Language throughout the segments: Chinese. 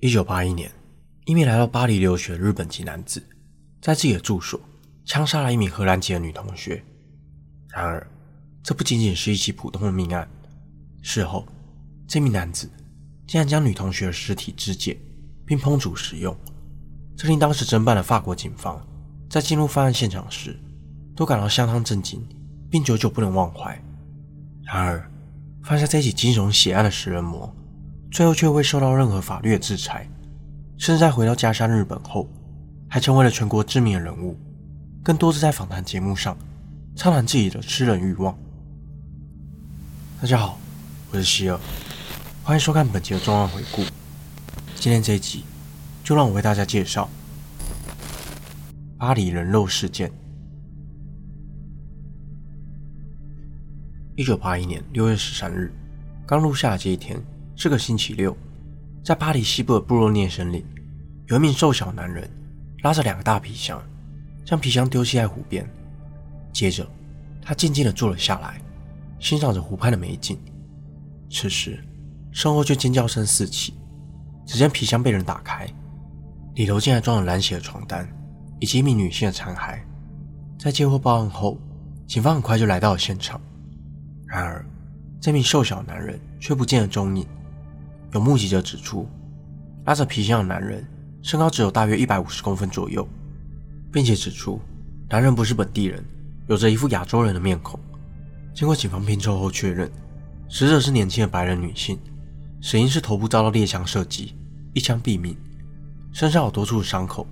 一九八一年，一名来到巴黎留学的日本籍男子，在自己的住所枪杀了一名荷兰籍的女同学。然而，这不仅仅是一起普通的命案。事后，这名男子竟然将女同学的尸体肢解，并烹煮食用，这令当时侦办的法国警方在进入犯案现场时都感到相当震惊，并久久不能忘怀。然而，犯下这起惊悚血案的食人魔。最后却未受到任何法律的制裁，甚至在回到家乡日本后，还成为了全国知名的人物，更多次在访谈节目上畅谈自己的吃人欲望。大家好，我是希尔，欢迎收看本集的重案回顾。今天这一集，就让我为大家介绍巴黎人肉事件。一九八一年六月十三日，刚入夏的这一天。是个星期六，在巴黎西部的布洛涅森林，有一名瘦小男人拉着两个大皮箱，将皮箱丢弃在湖边。接着，他静静地坐了下来，欣赏着湖畔的美景。此时，身后却尖叫声四起。只见皮箱被人打开，里头竟然装了染血的床单以及一名女性的残骸。在接获报案后，警方很快就来到了现场。然而，这名瘦小男人却不见了踪影。有目击者指出，拉着皮箱的男人身高只有大约一百五十公分左右，并且指出男人不是本地人，有着一副亚洲人的面孔。经过警方拼凑后确认，死者是年轻的白人女性，死因是头部遭到猎枪射击，一枪毙命，身上有多处伤口，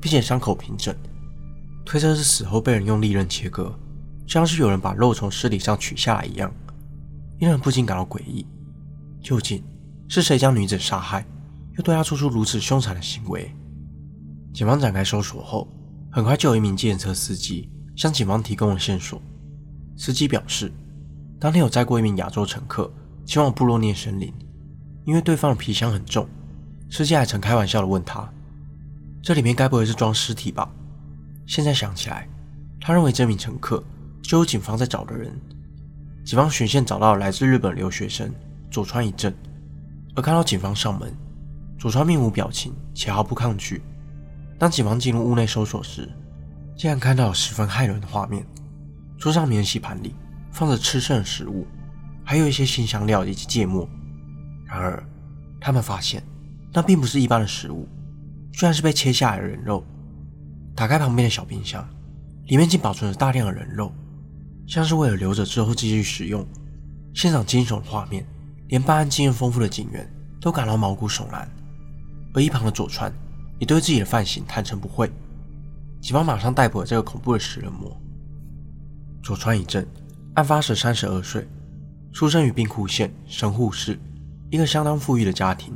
并且伤口平整，推测是死后被人用利刃切割，像是有人把肉从尸体上取下来一样，令人不禁感到诡异。究竟？是谁将女子杀害，又对她做出如此凶残的行为？警方展开搜索后，很快就有一名计程车司机向警方提供了线索。司机表示，当天有载过一名亚洲乘客前往布洛涅森林，因为对方的皮箱很重，司机还曾开玩笑地问他：“这里面该不会是装尸体吧？”现在想起来，他认为这名乘客就是警方在找的人。警方循线找到了来自日本留学生佐川一正。而看到警方上门，佐川面无表情且毫不抗拒。当警方进入屋内搜索时，竟然看到了十分骇人的画面：桌上免洗盘里放着吃剩的食物，还有一些新香料以及芥末。然而，他们发现那并不是一般的食物，居然是被切下来的人肉。打开旁边的小冰箱，里面竟保存着大量的人肉，像是为了留着之后继续使用。现场惊悚的画面。连办案经验丰富的警员都感到毛骨悚然，而一旁的佐川也对自己的犯行坦诚不讳。警方马上逮捕了这个恐怖的食人魔。佐川一正，案发时三十二岁，出生于兵库县神户市，一个相当富裕的家庭。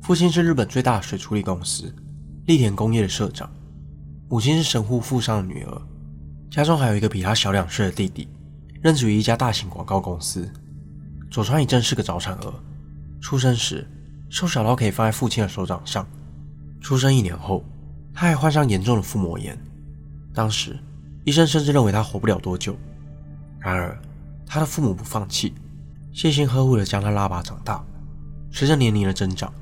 父亲是日本最大的水处理公司利田工业的社长，母亲是神户富商的女儿，家中还有一个比他小两岁的弟弟，任职于一家大型广告公司。佐川一真是个早产儿，出生时瘦小到可以放在父亲的手掌上。出生一年后，他还患上严重的腹膜炎，当时医生甚至认为他活不了多久。然而，他的父母不放弃，细心呵护地将他拉拔长大。随着年龄的增长，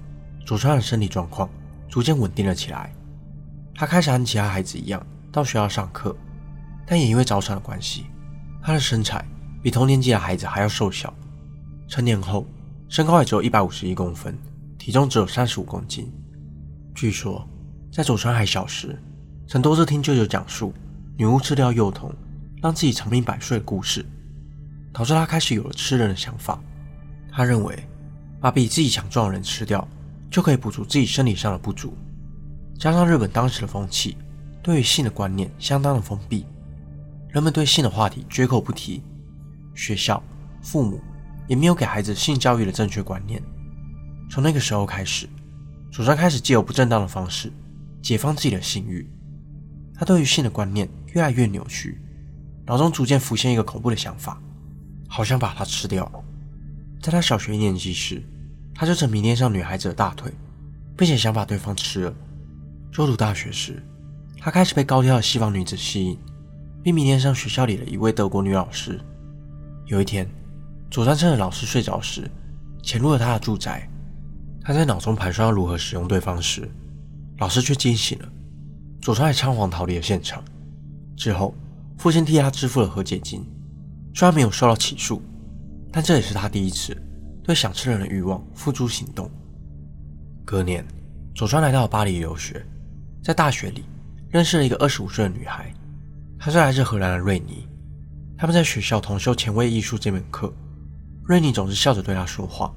佐川的身体状况逐渐稳定了起来。他开始和其他孩子一样到学校上课，但也因为早产的关系，他的身材比同年纪的孩子还要瘦小。成年后，身高也只有一百五十一公分，体重只有三十五公斤。据说，在佐川还小时，曾多次听舅舅讲述女巫吃掉幼童，让自己长命百岁的故事，导致他开始有了吃人的想法。他认为，把比自己强壮的人吃掉，就可以补足自己身体上的不足。加上日本当时的风气，对于性的观念相当的封闭，人们对性的话题绝口不提，学校、父母。也没有给孩子性教育的正确观念。从那个时候开始，佐川开始借由不正当的方式解放自己的性欲。他对于性的观念越来越扭曲，脑中逐渐浮现一个恐怖的想法，好想把它吃掉。在他小学一年级时，他就曾迷恋上女孩子的大腿，并且想把对方吃了。就读大学时，他开始被高挑的西方女子吸引，并迷恋上学校里的一位德国女老师。有一天，佐川趁着老师睡着时，潜入了他的住宅。他在脑中盘算要如何使用对方时，老师却惊醒了。佐川还仓皇逃离了现场。之后，父亲替他支付了和解金，虽然没有受到起诉，但这也是他第一次对想吃人的欲望付诸行动。隔年，佐川来到了巴黎留学，在大学里认识了一个二十五岁的女孩，她是来自荷兰的瑞妮。他们在学校同修前卫艺术这门课，瑞妮总是笑着对他说话，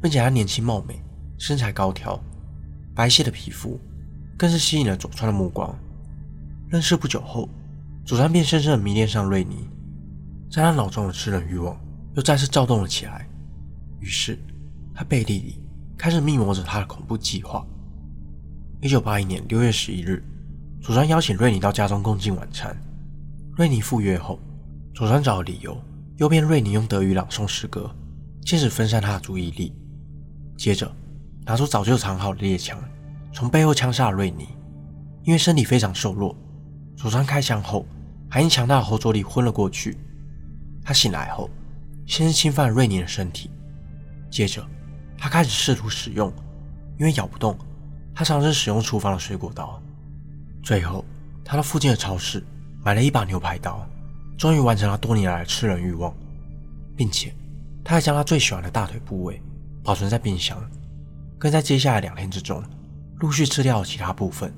并且她年轻貌美，身材高挑，白皙的皮肤。更是吸引了佐川的目光。认识不久后，佐川便深深的迷恋上瑞妮，在他脑中的吃人欲望又再次躁动了起来。于是，他背地里开始密谋着他的恐怖计划。一九八一年六月十一日，佐川邀请瑞妮到家中共进晚餐。瑞妮赴约后，佐川找了理由右边瑞妮用德语朗诵诗歌，借此分散他的注意力。接着，拿出早就藏好的猎枪。从背后枪杀了瑞妮，因为身体非常瘦弱，佐川开枪后还因强大的后坐力昏了过去。他醒来后，先是侵犯了瑞妮的身体，接着他开始试图使用，因为咬不动，他尝试使用厨房的水果刀。最后，他到附近的超市买了一把牛排刀，终于完成了多年来吃人欲望，并且他还将他最喜欢的大腿部位保存在冰箱，更在接下来两天之中。陆续吃掉了其他部分。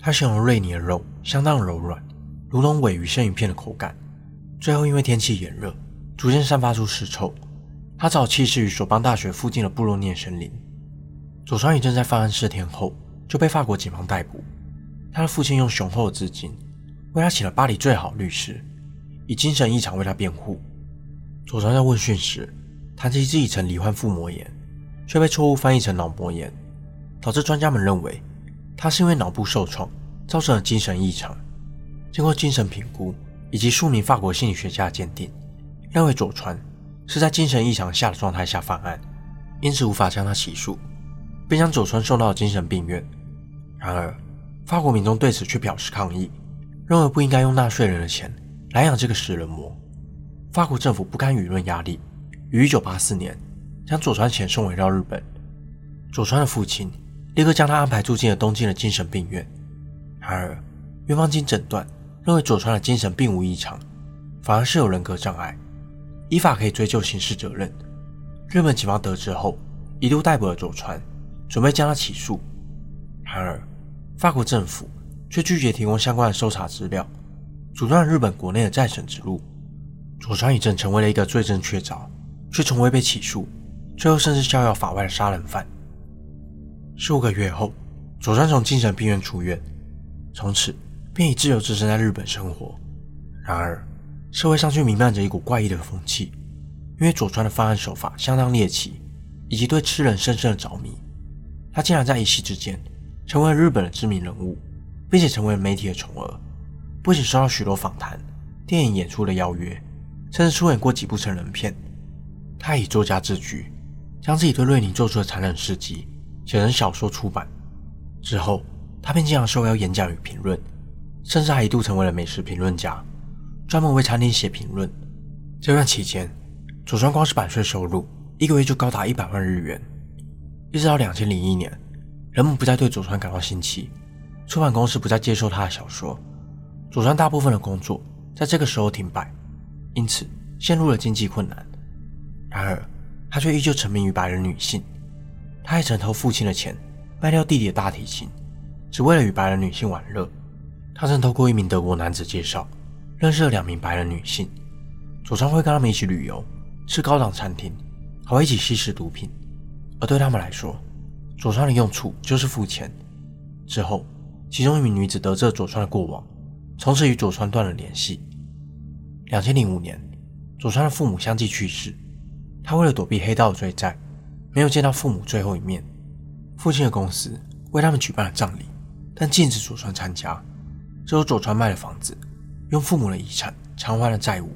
他形容瑞尼的肉相当柔软，如同鮪鱼生鱼片的口感。最后因为天气炎热，逐渐散发出尸臭。他早弃尸于索邦大学附近的布洛涅森林。佐川宇正在犯案四天后就被法国警方逮捕。他的父亲用雄厚的资金为他请了巴黎最好的律师，以精神异常为他辩护。佐川在问讯时谈及自己曾罹患腹膜炎，却被错误翻译成脑膜炎。导致专家们认为他是因为脑部受创造成了精神异常。经过精神评估以及数名法国心理学家的鉴定，认为佐川是在精神异常下的状态下犯案，因此无法将他起诉，并将佐川送到了精神病院。然而，法国民众对此却表示抗议，认为不应该用纳税人的钱来养这个食人魔。法国政府不堪舆论压力，于1984年将佐川遣送回到日本。佐川的父亲。立刻将他安排住进了东京的精神病院。然而，院方经诊断认为佐川的精神并无异常，反而是有人格障碍，依法可以追究刑事责任。日本警方得知后，一度逮捕了佐川，准备将他起诉。然而，法国政府却拒绝提供相关的搜查资料，阻断了日本国内的再审之路。佐川已经成为了一个罪证确凿，却从未被起诉，最后甚至逍遥法外的杀人犯。十五个月后，佐川从精神病院出院，从此便以自由之身在日本生活。然而，社会上却弥漫着一股怪异的风气，因为佐川的犯案手法相当猎奇，以及对吃人深深的着迷，他竟然在一夕之间成为了日本的知名人物，并且成为了媒体的宠儿。不仅受到许多访谈、电影演出的邀约，甚至出演过几部成人片。他以作家自居，将自己对瑞宁做出的残忍事迹。写成小说出版之后，他便经常受邀演讲与评论，甚至还一度成为了美食评论家，专门为餐厅写评论。这段期间，佐川光是版税收入一个月就高达一百万日元。一直到两千零一年，人们不再对佐川感到新奇，出版公司不再接受他的小说，佐川大部分的工作在这个时候停摆，因此陷入了经济困难。然而，他却依旧沉迷于白人女性。他还曾偷父亲的钱，卖掉弟弟的大提琴，只为了与白人女性玩乐。他曾透过一名德国男子介绍，认识了两名白人女性。佐川会跟他们一起旅游，吃高档餐厅，还会一起吸食毒品。而对他们来说，佐川的用处就是付钱。之后，其中一名女子得知了佐川的过往，从此与佐川断了联系。两千零五年，佐川的父母相继去世，他为了躲避黑道的追债。没有见到父母最后一面，父亲的公司为他们举办了葬礼，但禁止佐川参加。只有佐川卖了房子，用父母的遗产偿还了债务，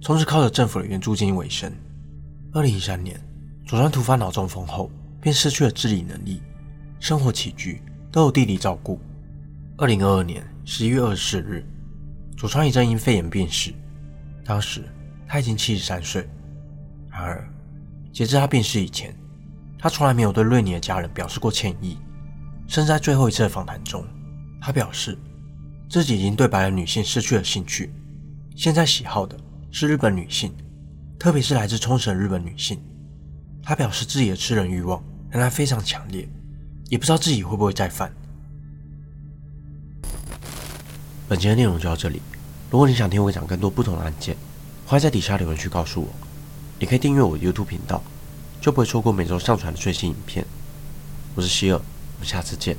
从此靠着政府的援助金为生。二零一三年，佐川突发脑中风后，便失去了自理能力，生活起居都有弟弟照顾。二零二二年十一月二十四日，佐川一正因肺炎病逝，当时他已经七十三岁。然而，截至他病逝以前，他从来没有对瑞尼的家人表示过歉意，甚至在最后一次的访谈中，他表示自己已经对白人女性失去了兴趣，现在喜好的是日本女性，特别是来自冲绳的日本女性。他表示自己的吃人欲望仍然非常强烈，也不知道自己会不会再犯。本期的内容就到这里，如果你想听我讲更多不同的案件，欢迎在底下留言区告诉我。也可以订阅我的 YouTube 频道。就不会错过每周上传的最新影片。我是希尔，我们下次见。